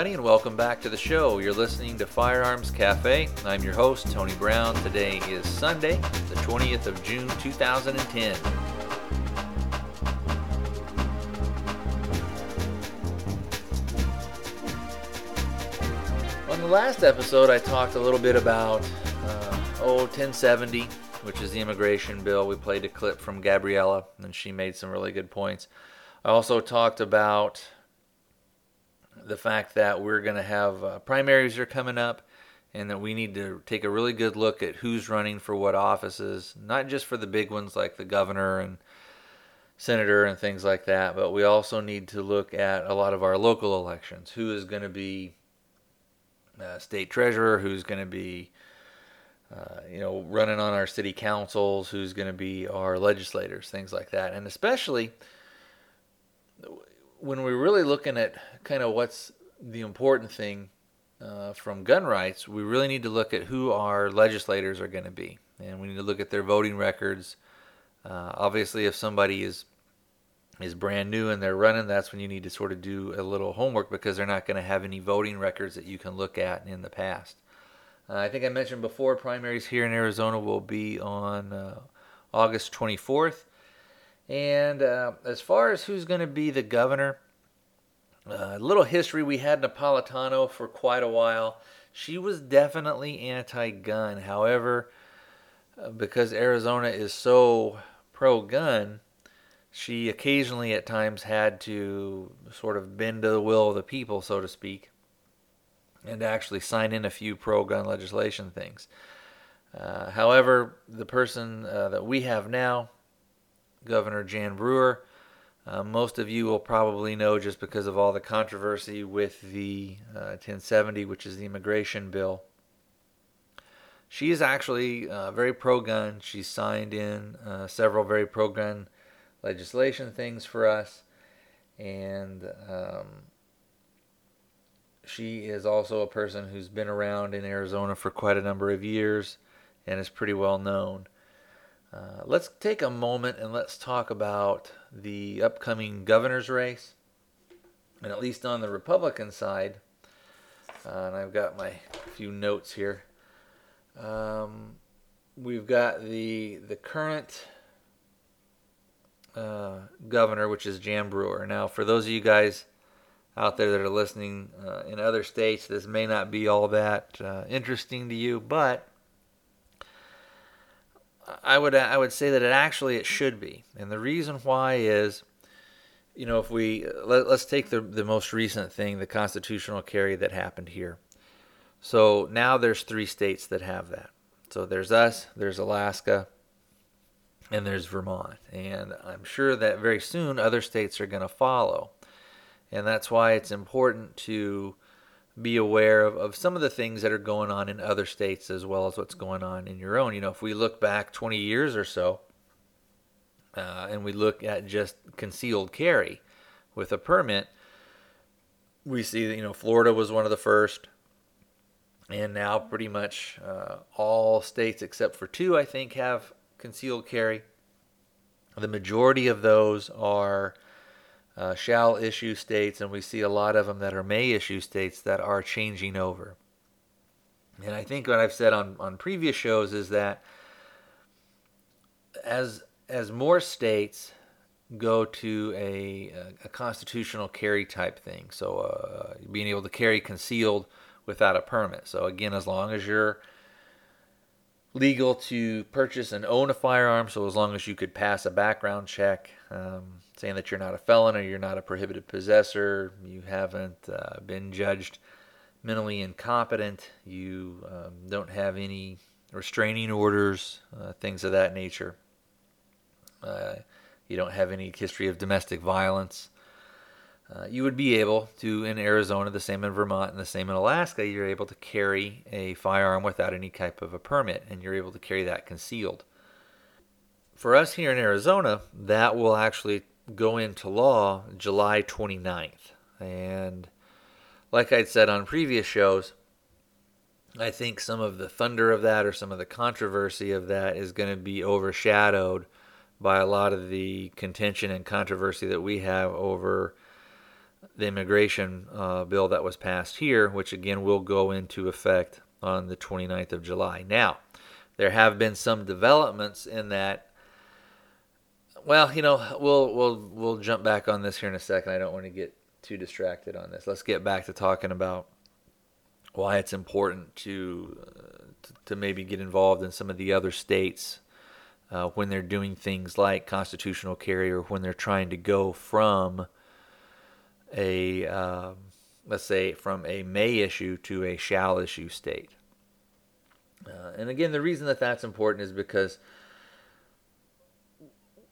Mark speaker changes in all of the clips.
Speaker 1: Everybody, and welcome back to the show. You're listening to Firearms Cafe. I'm your host, Tony Brown. Today is Sunday, the 20th of June, 2010. On the last episode, I talked a little bit about uh, oh 1070, which is the immigration bill. We played a clip from Gabriella, and she made some really good points. I also talked about the fact that we're going to have uh, primaries are coming up and that we need to take a really good look at who's running for what offices, not just for the big ones like the governor and senator and things like that, but we also need to look at a lot of our local elections. Who is going to be uh, state treasurer? Who's going to be uh, you know, running on our city councils, who's going to be our legislators, things like that. And especially when we're really looking at kind of what's the important thing uh, from gun rights, we really need to look at who our legislators are going to be, and we need to look at their voting records. Uh, obviously, if somebody is is brand new and they're running, that's when you need to sort of do a little homework because they're not going to have any voting records that you can look at in the past. Uh, I think I mentioned before, primaries here in Arizona will be on uh, August 24th. And uh, as far as who's going to be the governor, a uh, little history we had Napolitano for quite a while. She was definitely anti gun. However, uh, because Arizona is so pro gun, she occasionally at times had to sort of bend to the will of the people, so to speak, and actually sign in a few pro gun legislation things. Uh, however, the person uh, that we have now, Governor Jan Brewer. Uh, most of you will probably know just because of all the controversy with the uh, 1070, which is the immigration bill. She is actually uh, very pro gun. She signed in uh, several very pro gun legislation things for us. And um, she is also a person who's been around in Arizona for quite a number of years and is pretty well known. Uh, let's take a moment and let's talk about the upcoming governor's race. And at least on the Republican side, uh, and I've got my few notes here. Um, we've got the the current uh, governor, which is Jan Brewer. Now, for those of you guys out there that are listening uh, in other states, this may not be all that uh, interesting to you, but I would I would say that it actually it should be, and the reason why is, you know, if we let, us take the the most recent thing, the constitutional carry that happened here. So now there's three states that have that. So there's us, there's Alaska, and there's Vermont, and I'm sure that very soon other states are going to follow, and that's why it's important to be aware of, of some of the things that are going on in other states as well as what's going on in your own. You know, if we look back 20 years or so uh, and we look at just concealed carry with a permit, we see that, you know, Florida was one of the first. And now pretty much uh, all states except for two, I think, have concealed carry. The majority of those are uh, shall issue states, and we see a lot of them that are may issue states that are changing over. And I think what I've said on, on previous shows is that as as more states go to a, a, constitutional carry type thing, so uh, being able to carry concealed without a permit. So again, as long as you're legal to purchase and own a firearm, so as long as you could pass a background check, um, saying that you're not a felon or you're not a prohibited possessor, you haven't uh, been judged mentally incompetent, you um, don't have any restraining orders, uh, things of that nature. Uh, you don't have any history of domestic violence. Uh, you would be able to, in Arizona, the same in Vermont, and the same in Alaska, you're able to carry a firearm without any type of a permit, and you're able to carry that concealed. For us here in Arizona, that will actually go into law July 29th. And like I'd said on previous shows, I think some of the thunder of that or some of the controversy of that is going to be overshadowed by a lot of the contention and controversy that we have over the immigration uh, bill that was passed here, which again will go into effect on the 29th of July. Now, there have been some developments in that. Well, you know, we'll we'll we'll jump back on this here in a second. I don't want to get too distracted on this. Let's get back to talking about why it's important to uh, to, to, maybe get involved in some of the other states uh, when they're doing things like constitutional carry or when they're trying to go from a um, let's say from a may issue to a shall issue state. Uh, and again, the reason that that's important is because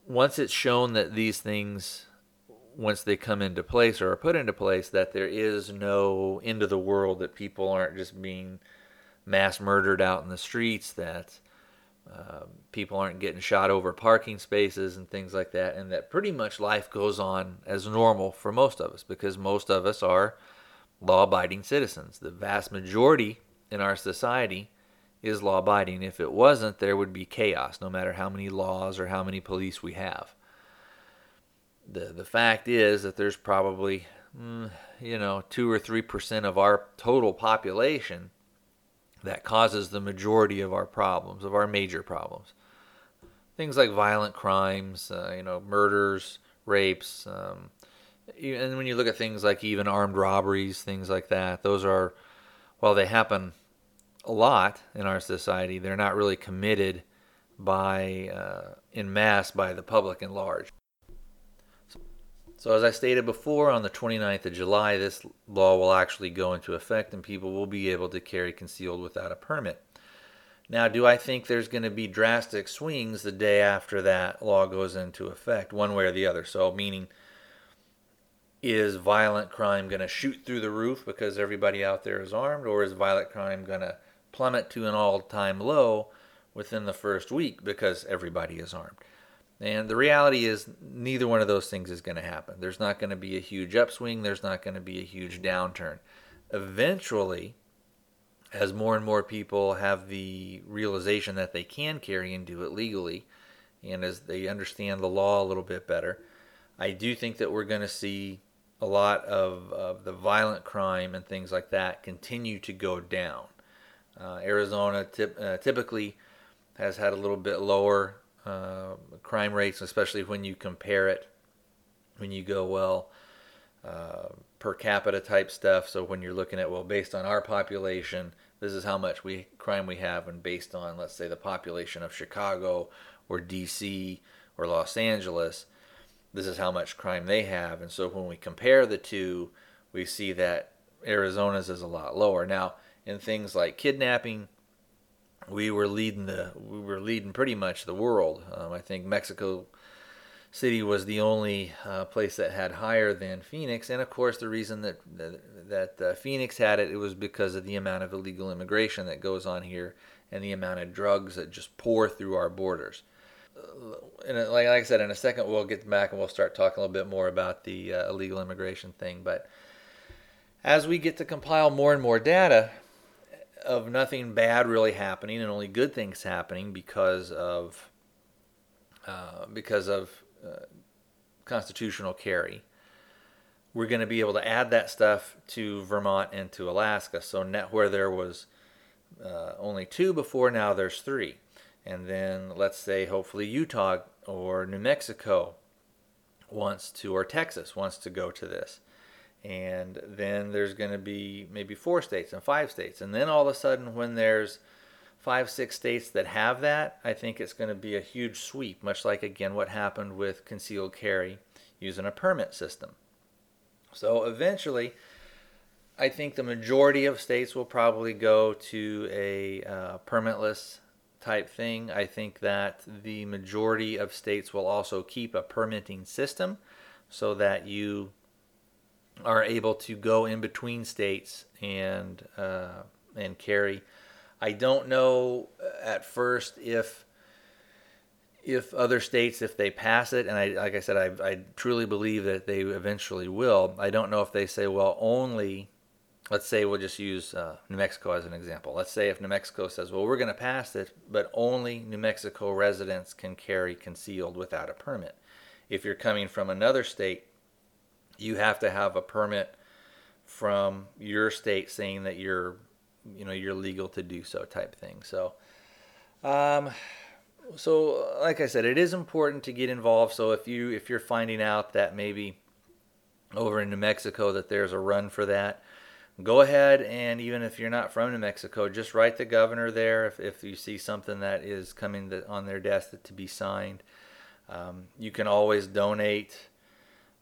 Speaker 1: once it's shown that these things, once they come into place or are put into place, that there is no end of the world, that people aren't just being mass murdered out in the streets, that uh, people aren't getting shot over parking spaces and things like that, and that pretty much life goes on as normal for most of us because most of us are law abiding citizens. The vast majority in our society is law abiding. If it wasn't, there would be chaos, no matter how many laws or how many police we have. The, the fact is that there's probably, mm, you know, 2 or 3% of our total population that causes the majority of our problems, of our major problems. Things like violent crimes, uh, you know, murders, rapes, um, and when you look at things like even armed robberies, things like that, those are, while they happen a lot in our society, they're not really committed by uh, in mass by the public in large. So, as I stated before, on the 29th of July, this law will actually go into effect and people will be able to carry concealed without a permit. Now, do I think there's going to be drastic swings the day after that law goes into effect, one way or the other? So, meaning, is violent crime going to shoot through the roof because everybody out there is armed, or is violent crime going to plummet to an all time low within the first week because everybody is armed? And the reality is, neither one of those things is going to happen. There's not going to be a huge upswing, there's not going to be a huge downturn. Eventually, as more and more people have the realization that they can carry and do it legally, and as they understand the law a little bit better, I do think that we're going to see a lot of, of the violent crime and things like that continue to go down. Uh, Arizona tip, uh, typically has had a little bit lower uh, crime rates, especially when you compare it, when you go, well, uh, per capita type stuff. So when you're looking at, well, based on our population, this is how much we crime we have, and based on, let's say, the population of Chicago or D.C. or Los Angeles, this is how much crime they have. And so when we compare the two, we see that Arizona's is a lot lower. Now, in things like kidnapping, we were leading the we were leading pretty much the world. Um, I think Mexico City was the only uh, place that had higher than Phoenix, and of course the reason that that, that uh, Phoenix had it it was because of the amount of illegal immigration that goes on here and the amount of drugs that just pour through our borders. And like, like I said, in a second we'll get back and we'll start talking a little bit more about the uh, illegal immigration thing. But as we get to compile more and more data, of nothing bad really happening and only good things happening because of uh, because of uh, constitutional carry. We're going to be able to add that stuff to Vermont and to Alaska. So net where there was uh, only two before, now there's three. And then let's say hopefully Utah or New Mexico wants to, or Texas wants to go to this and then there's going to be maybe four states and five states. And then all of a sudden when there's five six states that have that i think it's going to be a huge sweep much like again what happened with concealed carry using a permit system. So eventually i think the majority of states will probably go to a uh, permitless type thing. I think that the majority of states will also keep a permitting system so that you are able to go in between states and uh, and carry. I don't know at first if if other states if they pass it, and I like I said, I, I truly believe that they eventually will. I don't know if they say, well, only. Let's say we'll just use uh, New Mexico as an example. Let's say if New Mexico says, well, we're going to pass it, but only New Mexico residents can carry concealed without a permit. If you're coming from another state you have to have a permit from your state saying that you're, you know, you're legal to do so type thing. So, um, so like I said, it is important to get involved. So if you if you're finding out that maybe over in New Mexico that there's a run for that, go ahead and even if you're not from New Mexico, just write the governor there if, if you see something that is coming on their desk to be signed. Um, you can always donate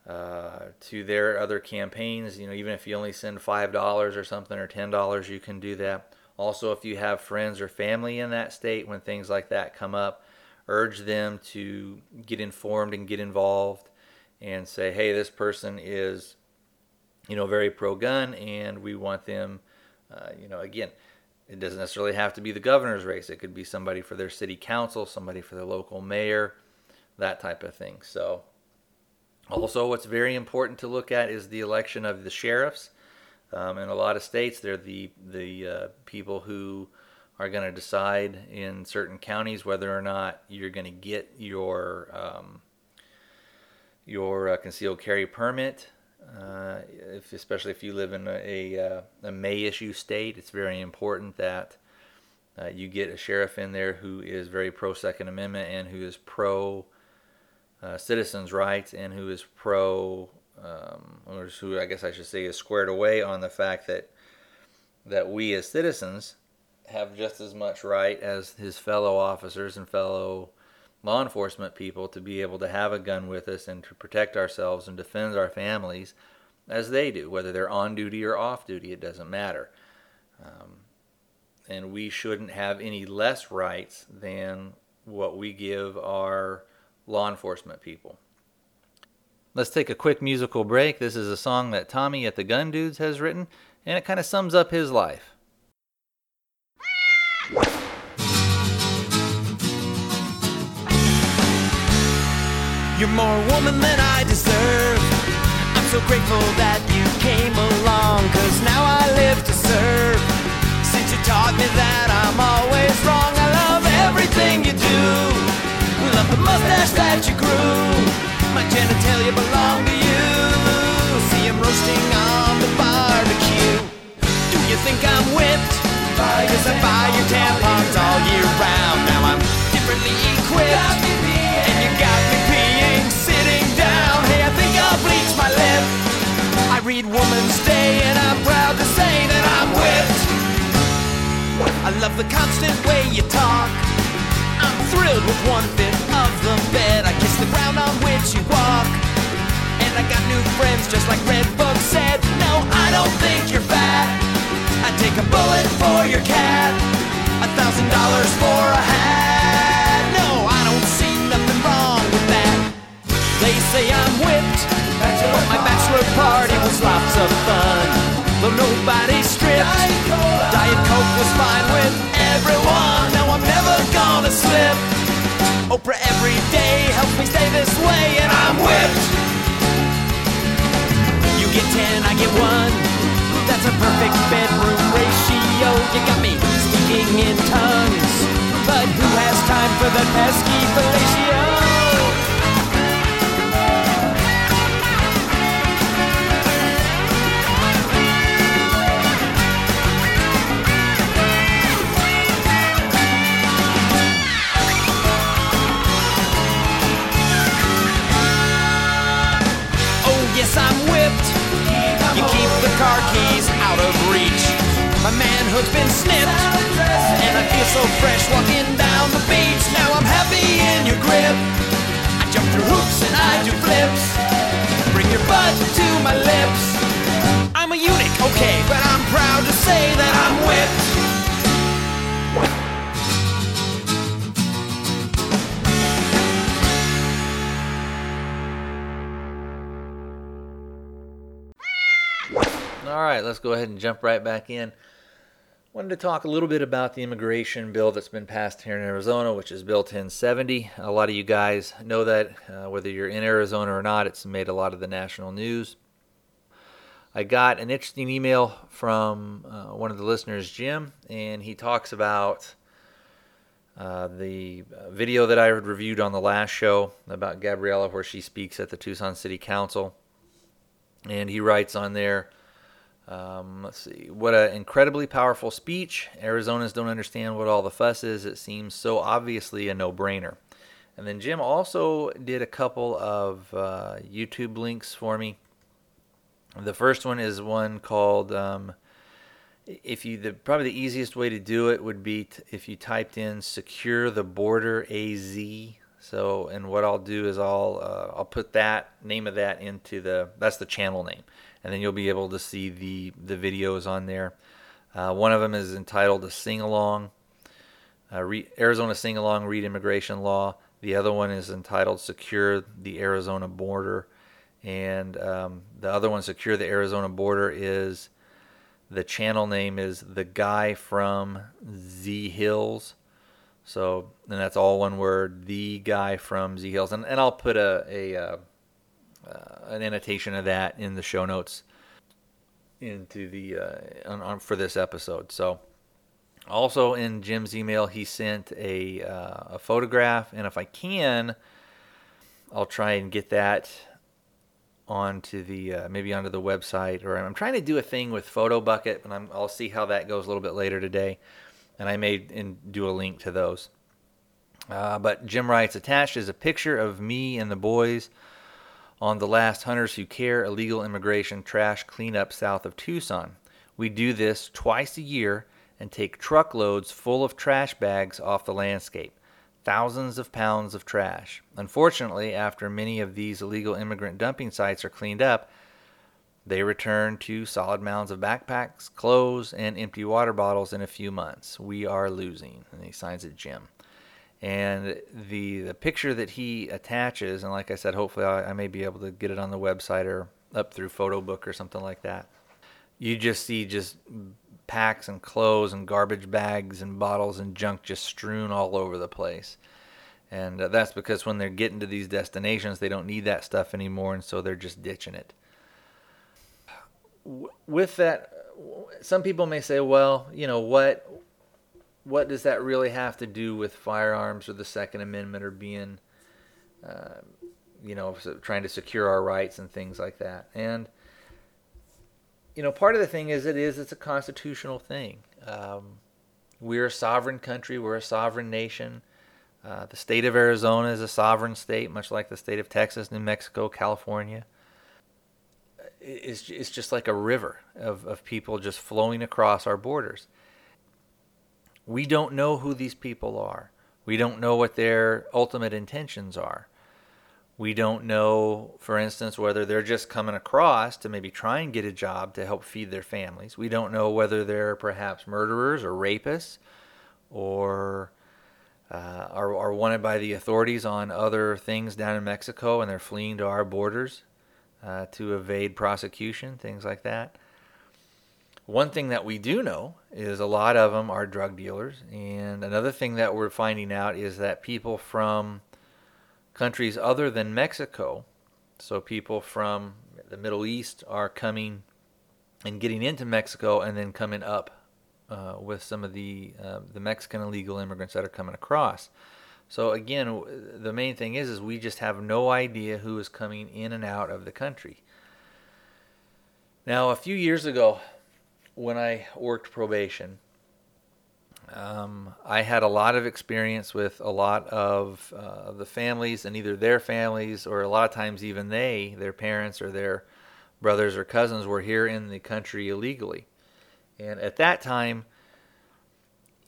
Speaker 1: uh, to their other campaigns. You know, even if you only send five dollars or something or ten dollars, you can do that. Also, if you have friends or family in that state, when things like that come up, urge them to get informed and get involved, and say, "Hey, this person is, you know, very pro-gun, and we want them." Uh, you know, again, it doesn't necessarily have to be the governor's race. It could be somebody for their city council, somebody for their local mayor, that type of thing. So also, what's very important to look at is the election of the sheriffs. Um, in a lot of states, they're the the uh, people who are going to decide in certain counties whether or not you're going to get your um, your uh, concealed carry permit. Uh, if, especially if you live in a, a, uh, a, May issue state, it's very important that uh, you get a sheriff in there who is very pro Second Amendment and who is pro uh, citizens' rights and who is pro, um, or who I guess I should say is squared away on the fact that that we as citizens have just as much right as his fellow officers and fellow law enforcement people to be able to have a gun with us and to protect ourselves and defend our families as they do, whether they're on duty or off duty, it doesn't matter. Um, and we shouldn't have any less rights than what we give our law enforcement people. Let's take a quick musical break. This is a song that Tommy at the Gun Dudes has written, and it kind of sums up his life.
Speaker 2: You're more woman than I deserve. I'm so grateful that you came along, cause now I live to serve. Since you taught me that I'm always wrong, I love everything you do the mustache that you grew. My genitalia belong to you. See him roasting on the barbecue. Do you think I'm whipped? Cause I buy your tampons all year round. Now I'm differently equipped. And you got me peeing, sitting down. Hey, I think I'll bleach my lip. I read Woman's Day and I'm proud to say that I'm whipped. I love the constant way you talk. I'm thrilled with one fifth the bed. I kiss the ground on which you walk. And I got new friends just like Red Redbook said. No, I don't think you're fat. I'd take a bullet for your cat. A thousand dollars for a hat. No, I don't see nothing wrong with that. They say I'm whipped. But my bachelor party was lots of fun. Though nobody stripped. Diet Coke was fine with everyone. Now I'm never gonna slip. Oprah every day helps me stay this way, and I'm whipped. You get ten, I get one. That's a perfect bedroom ratio. You got me speaking in tongues, but who has time for the pesky fellatio?
Speaker 1: Right, let's go ahead and jump right back in. Wanted to talk a little bit about the immigration bill that's been passed here in Arizona, which is Bill 1070. A lot of you guys know that, uh, whether you're in Arizona or not, it's made a lot of the national news. I got an interesting email from uh, one of the listeners, Jim, and he talks about uh, the video that I had reviewed on the last show about Gabriela, where she speaks at the Tucson City Council And he writes on there, um, let's see, what an incredibly powerful speech. Arizonans don't understand what all the fuss is. It seems so obviously a no brainer. And then Jim also did a couple of uh, YouTube links for me. The first one is one called um, if you the probably the easiest way to do it would be t- if you typed in secure the border AZ. So and what I'll do is I'll uh, I'll put that name of that into the that's the channel name, and then you'll be able to see the the videos on there. Uh, one of them is entitled "A Sing Along," uh, Arizona Sing Along Read Immigration Law. The other one is entitled "Secure the Arizona Border." and um, the other one, Secure the Arizona Border, is the channel name is the guy from Z Hills. So, and that's all one word, the guy from Z Hills, and and I'll put a a uh, uh, an annotation of that in the show notes into the uh, on, on, for this episode. So, also in Jim's email, he sent a uh, a photograph, and if I can, I'll try and get that onto the uh, maybe onto the website or I'm trying to do a thing with Photobucket and i will see how that goes a little bit later today and I may in, do a link to those. Uh, but Jim writes attached is a picture of me and the boys on the last Hunters Who Care illegal immigration trash cleanup south of Tucson. We do this twice a year and take truckloads full of trash bags off the landscape thousands of pounds of trash. Unfortunately, after many of these illegal immigrant dumping sites are cleaned up, they return to solid mounds of backpacks, clothes, and empty water bottles in a few months. We are losing. And he signs it Jim. And the the picture that he attaches, and like I said, hopefully I, I may be able to get it on the website or up through Photobucket or something like that. You just see just packs and clothes and garbage bags and bottles and junk just strewn all over the place. And uh, that's because when they're getting to these destinations, they don't need that stuff anymore, and so they're just ditching it. With that, some people may say, well, you know, what what does that really have to do with firearms or the Second Amendment or being, uh, you know, trying to secure our rights and things like that? And you know, part of the thing is it is it's a constitutional thing. Um, we're a sovereign country. We're a sovereign nation. Uh, the state of Arizona is a sovereign state, much like the state of Texas, New Mexico, California. It's, it's just like a river of, of people just flowing across our borders. We don't know who these people are. We don't know what their ultimate intentions are. We don't know, for instance, whether they're just coming across to maybe try and get a job to help feed their families. We don't know whether they're perhaps murderers or rapists or uh, are, are wanted by the authorities on other things down in Mexico and they're fleeing to our borders uh, to evade prosecution, things like that. One thing that we do know is a lot of them are drug dealers. And another thing that we're finding out is that people from countries other than Mexico. So people from the Middle East are coming and getting into Mexico and then coming up uh, with some of the uh, the Mexican illegal immigrants that are coming across. So again, the main thing is is we just have no idea who is coming in and out of the country. Now, a few years ago, when I worked probation, um, I had a lot of experience with a lot of uh, the families and either their families or a lot of times even they, their parents or their brothers or cousins were here in the country illegally. And at that time,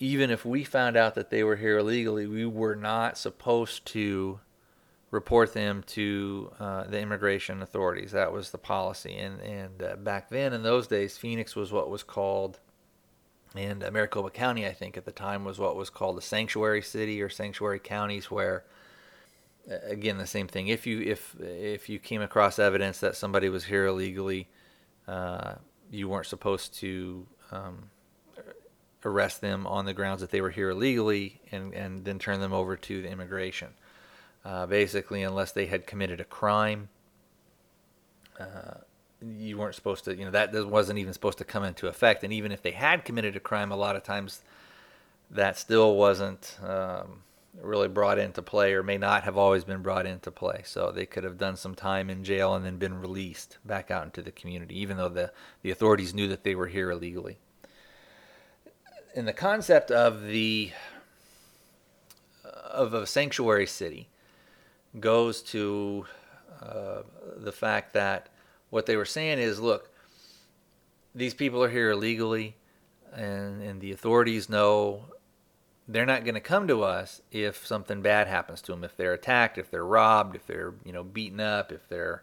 Speaker 1: even if we found out that they were here illegally, we were not supposed to report them to uh, the immigration authorities. That was the policy. And, and uh, back then, in those days, Phoenix was what was called and uh, Maricopa County, I think at the time was what was called a sanctuary city or sanctuary counties, where again the same thing. If you if if you came across evidence that somebody was here illegally, uh, you weren't supposed to um, arrest them on the grounds that they were here illegally and and then turn them over to the immigration. Uh, basically, unless they had committed a crime. Uh, you weren't supposed to, you know, that wasn't even supposed to come into effect. And even if they had committed a crime, a lot of times that still wasn't um, really brought into play or may not have always been brought into play. So they could have done some time in jail and then been released back out into the community, even though the, the authorities knew that they were here illegally. In the concept of the of a sanctuary city goes to uh, the fact that what they were saying is, look, these people are here illegally, and and the authorities know they're not going to come to us if something bad happens to them if they're attacked if they're robbed if they're you know beaten up if they're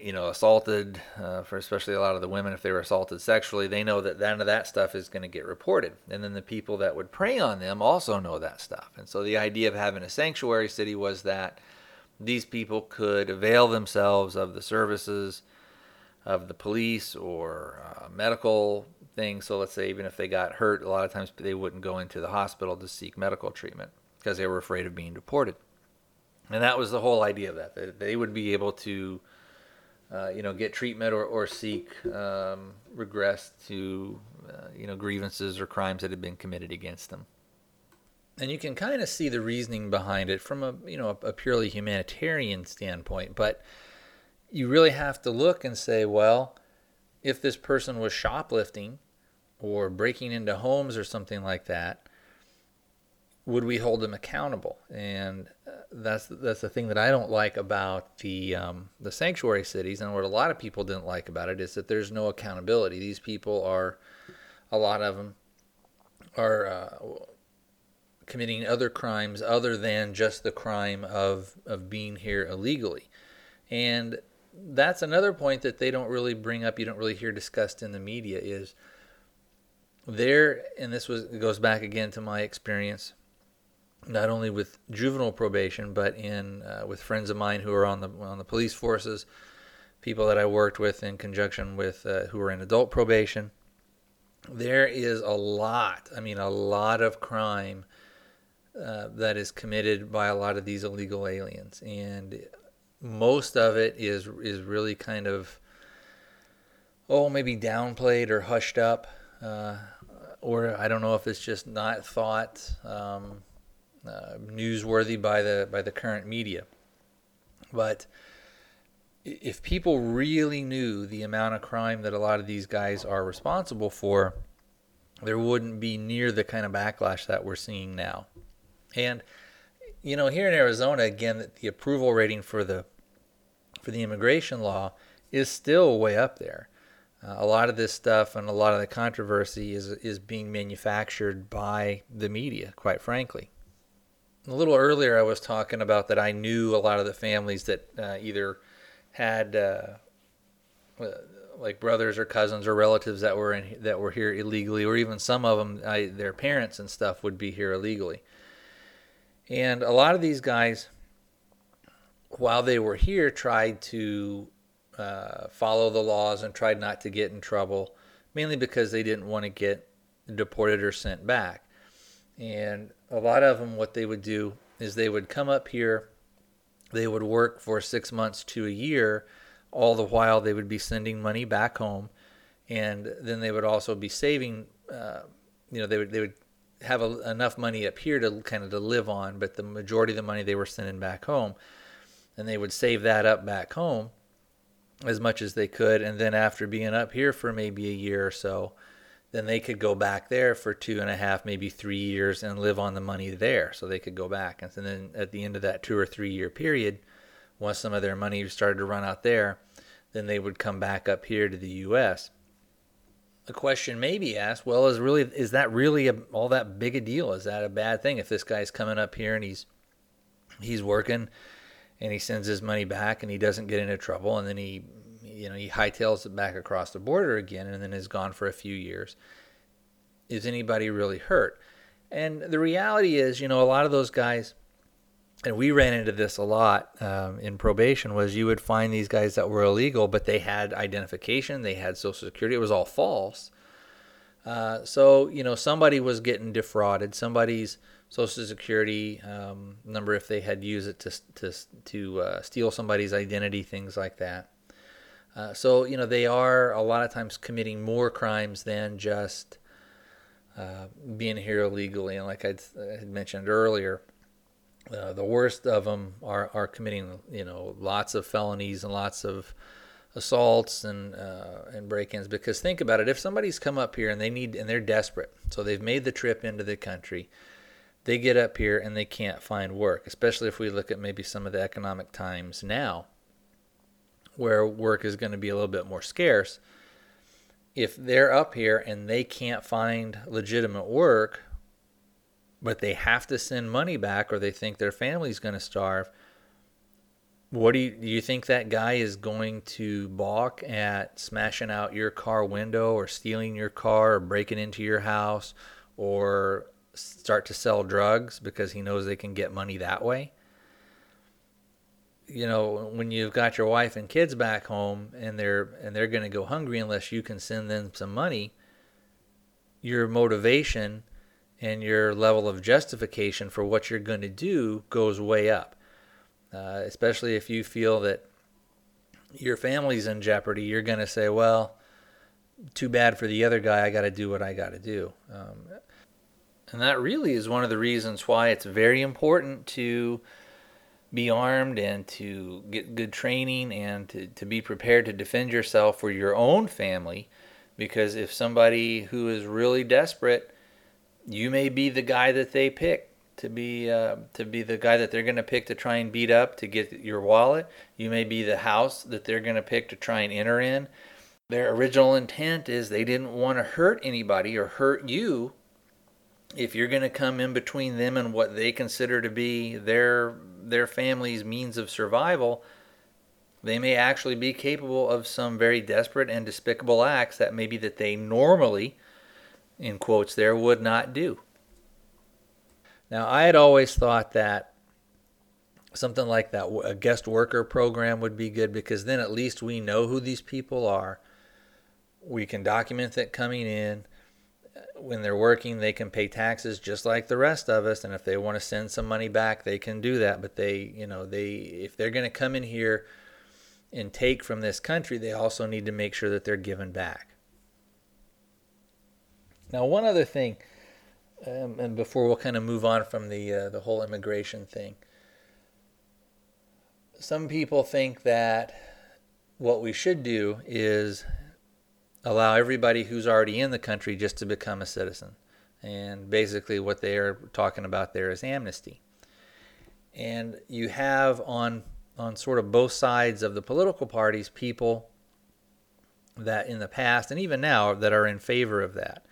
Speaker 1: you know assaulted uh, for especially a lot of the women if they were assaulted sexually they know that none of that stuff is going to get reported. And then the people that would prey on them also know that stuff. And so the idea of having a sanctuary city was that these people could avail themselves of the services of the police or uh, medical things. So let's say even if they got hurt, a lot of times they wouldn't go into the hospital to seek medical treatment because they were afraid of being deported. And that was the whole idea of that. That they would be able to, uh, you know, get treatment or, or seek um, regress to, uh, you know, grievances or crimes that had been committed against them. And you can kind of see the reasoning behind it from a, you know, a, a purely humanitarian standpoint. But you really have to look and say, well, if this person was shoplifting or breaking into homes or something like that, would we hold them accountable? And uh, that's that's the thing that I don't like about the um, the sanctuary cities, and what a lot of people didn't like about it is that there's no accountability. These people are, a lot of them, are uh, committing other crimes other than just the crime of of being here illegally, and that's another point that they don't really bring up. You don't really hear discussed in the media is there, and this was goes back again to my experience, not only with juvenile probation, but in uh, with friends of mine who are on the on the police forces, people that I worked with in conjunction with uh, who are in adult probation. There is a lot. I mean, a lot of crime uh, that is committed by a lot of these illegal aliens, and most of it is is really kind of oh maybe downplayed or hushed up uh, or I don't know if it's just not thought um, uh, newsworthy by the by the current media. But if people really knew the amount of crime that a lot of these guys are responsible for there wouldn't be near the kind of backlash that we're seeing now and you know, here in Arizona, again, the approval rating for the for the immigration law is still way up there. Uh, a lot of this stuff and a lot of the controversy is is being manufactured by the media, quite frankly. A little earlier, I was talking about that I knew a lot of the families that uh, either had uh, like brothers or cousins or relatives that were in that were here illegally, or even some of them, I, their parents and stuff would be here illegally. And a lot of these guys, while they were here, tried to uh, follow the laws and tried not to get in trouble, mainly because they didn't want to get deported or sent back. And a lot of them, what they would do is they would come up here, they would work for six months to a year, all the while they would be sending money back home, and then they would also be saving. Uh, you know, they would they would have a, enough money up here to kind of to live on, but the majority of the money they were sending back home, and they would save that up back home as much as they could, and then after being up here for maybe a year or so, then they could go back there for two and a half, maybe three years, and live on the money there. So they could go back, and then at the end of that two or three year period, once some of their money started to run out there, then they would come back up here to the U.S the question may be asked, well, is really is that really a, all that big a deal? Is that a bad thing if this guy's coming up here and he's he's working and he sends his money back and he doesn't get into trouble and then he you know he hightails it back across the border again and then is gone for a few years? Is anybody really hurt? And the reality is, you know, a lot of those guys and we ran into this a lot um, in probation was you would find these guys that were illegal but they had identification they had social security it was all false. Uh, so you know somebody was getting defrauded somebody's social security um, number if they had used it to, to, to uh, steal somebody's identity things like that. Uh, so you know they are a lot of times committing more crimes than just uh, being here illegally and like i had mentioned earlier uh, the worst of them are, are committing, you know, lots of felonies and lots of assaults and uh, and break-ins. Because think about it: if somebody's come up here and they need and they're desperate, so they've made the trip into the country, they get up here and they can't find work. Especially if we look at maybe some of the economic times now, where work is going to be a little bit more scarce. If they're up here and they can't find legitimate work, but they have to send money back or they think their family's going to starve, what do you, do you think that guy is going to balk at smashing out your car window or stealing your car or breaking into your house or start to sell drugs because he knows they can get money that way? You know, when you've got your wife and kids back home and they're and they're going to go hungry unless you can send them some money, your motivation and your level of justification for what you're going to do goes way up. Uh, especially if you feel that your family's in jeopardy, you're going to say, well, too bad for the other guy. I got to do what I got to do. Um, and that really is one of the reasons why it's very important to be armed and to get good training and to, to be prepared to defend yourself for your own family. Because if somebody who is really desperate you may be the guy that they pick to be uh, to be the guy that they're going to pick to try and beat up to get your wallet. You may be the house that they're going to pick to try and enter in. Their original intent is they didn't want to hurt anybody or hurt you. If you're going to come in between them and what they consider to be their their family's means of survival, they may actually be capable of some very desperate and despicable acts that maybe that they normally in quotes there, would not do. Now, I had always thought that something like that, a guest worker program would be good because then at least we know who these people are. We can document that coming in. When they're working, they can pay taxes just like the rest of us. And if they want to send some money back, they can do that. But they, you know, they, if they're going to come in here and take from this country, they also need to make sure that they're given back. Now, one other thing, um, and before we'll kind of move on from the uh, the whole immigration thing, some people think that what we should do is allow everybody who's already in the country just to become a citizen. And basically, what they are talking about there is amnesty. And you have on on sort of both sides of the political parties people that in the past and even now that are in favor of that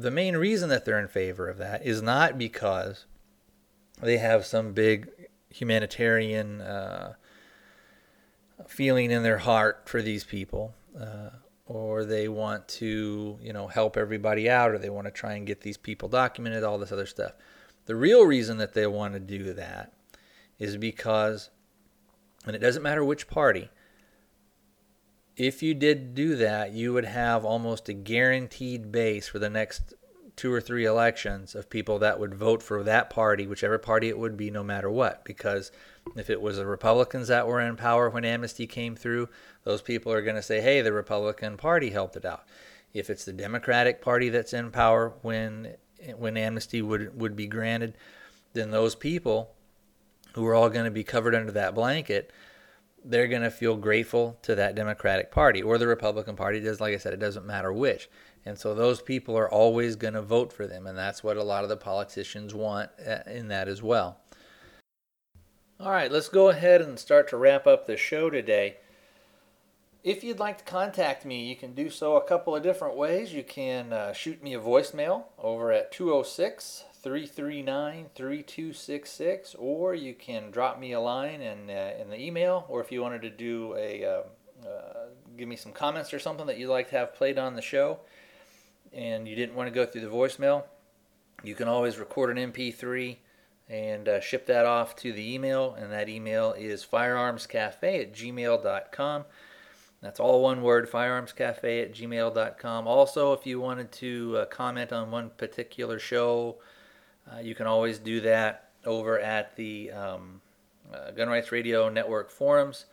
Speaker 1: the main reason that they're in favor of that is not because they have some big humanitarian uh, feeling in their heart for these people, uh, or they want to, you know, help everybody out, or they want to try and get these people documented, all this other stuff. The real reason that they want to do that is because, and it doesn't matter which party, if you did do that, you would have almost a guaranteed base for the next two or three elections of people that would vote for that party, whichever party it would be, no matter what. Because if it was the Republicans that were in power when amnesty came through, those people are going to say, hey, the Republican Party helped it out. If it's the Democratic Party that's in power when when amnesty would, would be granted, then those people who are all going to be covered under that blanket they're going to feel grateful to that Democratic Party or the Republican Party. Does, like I said, it doesn't matter which. And so those people are always going to vote for them, and that's what a lot of the politicians want uh, in that as well. All right, let's go ahead and start to wrap up the show today. If you'd like to contact me, you can do so a couple of different ways. You can uh, shoot me a voicemail over at 206 339 3266, or you can drop me a line in, uh, in the email, or if you wanted to do a uh, uh, give me some comments or something that you'd like to have played on the show, and you didn't want to go through the voicemail, you can always record an MP3 and uh, ship that off to the email, and that email is firearmscafe at gmail.com. That's all one word, firearmscafe at gmail.com. Also, if you wanted to uh, comment on one particular show, uh, you can always do that over at the um, uh, Gun Rights Radio Network forums.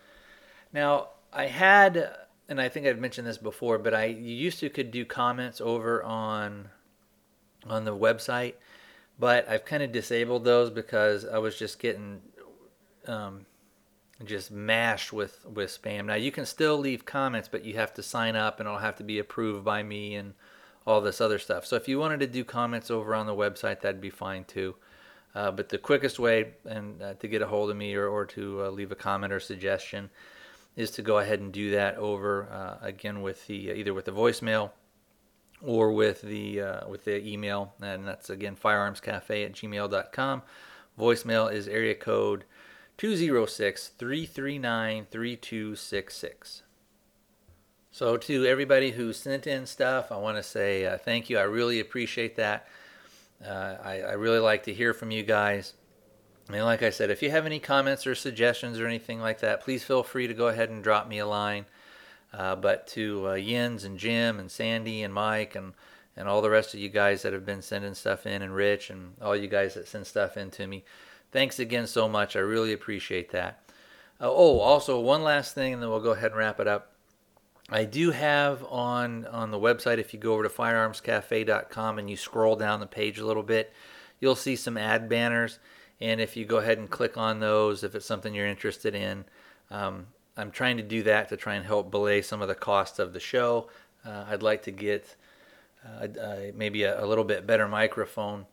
Speaker 1: Now, I had, and I think I've mentioned this before, but I used to could do comments over on on the website, but I've kind of disabled those because I was just getting um, just mashed with with spam. Now you can still leave comments, but you have to sign up and it'll have to be approved by me and all this other stuff. So if you wanted to do comments over on the website, that'd be fine too. Uh, but the quickest way and uh, to get a hold of me or, or to uh, leave a comment or suggestion is to go ahead and do that over uh, again with the uh, either with the voicemail or with the uh, with the email, and that's again firearmscafe at gmail.com. Voicemail is area code 206 339 3266. So, to everybody who sent in stuff, I want to say uh, thank you. I really appreciate that. Uh, I, I, really like to hear from you guys. And like I said, if you have any comments or suggestions or anything like that, please feel free to go ahead and drop me a line. Uh, but to uh, Jens and Jim and Sandy and Mike and, and all the rest of you guys that have been sending stuff in, and Rich and all you guys that send stuff in to me, thanks again so much. I really appreciate that. Uh, oh, also, one last thing, and then we'll go ahead and wrap it up. I do have on on the website. If you go over to firearmscafe.com and you scroll down the page a little bit, you'll see some ad banners. And if you go ahead and click on those, if it's something you're interested in, um, I'm trying to do that to try and help belay some of the costs of the show. Uh, I'd like to get uh, uh, maybe a, a, little bit better microphone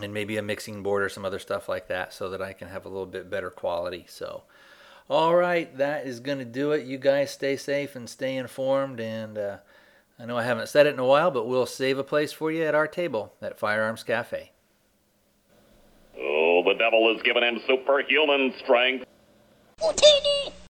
Speaker 1: and maybe a mixing board or some other stuff like that so that I can have a little bit better quality. So. All right, that is going to do it. You guys stay safe and stay informed. And uh, I know I haven't said it in a while, but we'll save a place for you at our table at Firearms Cafe.
Speaker 3: Oh, the devil is given him superhuman strength.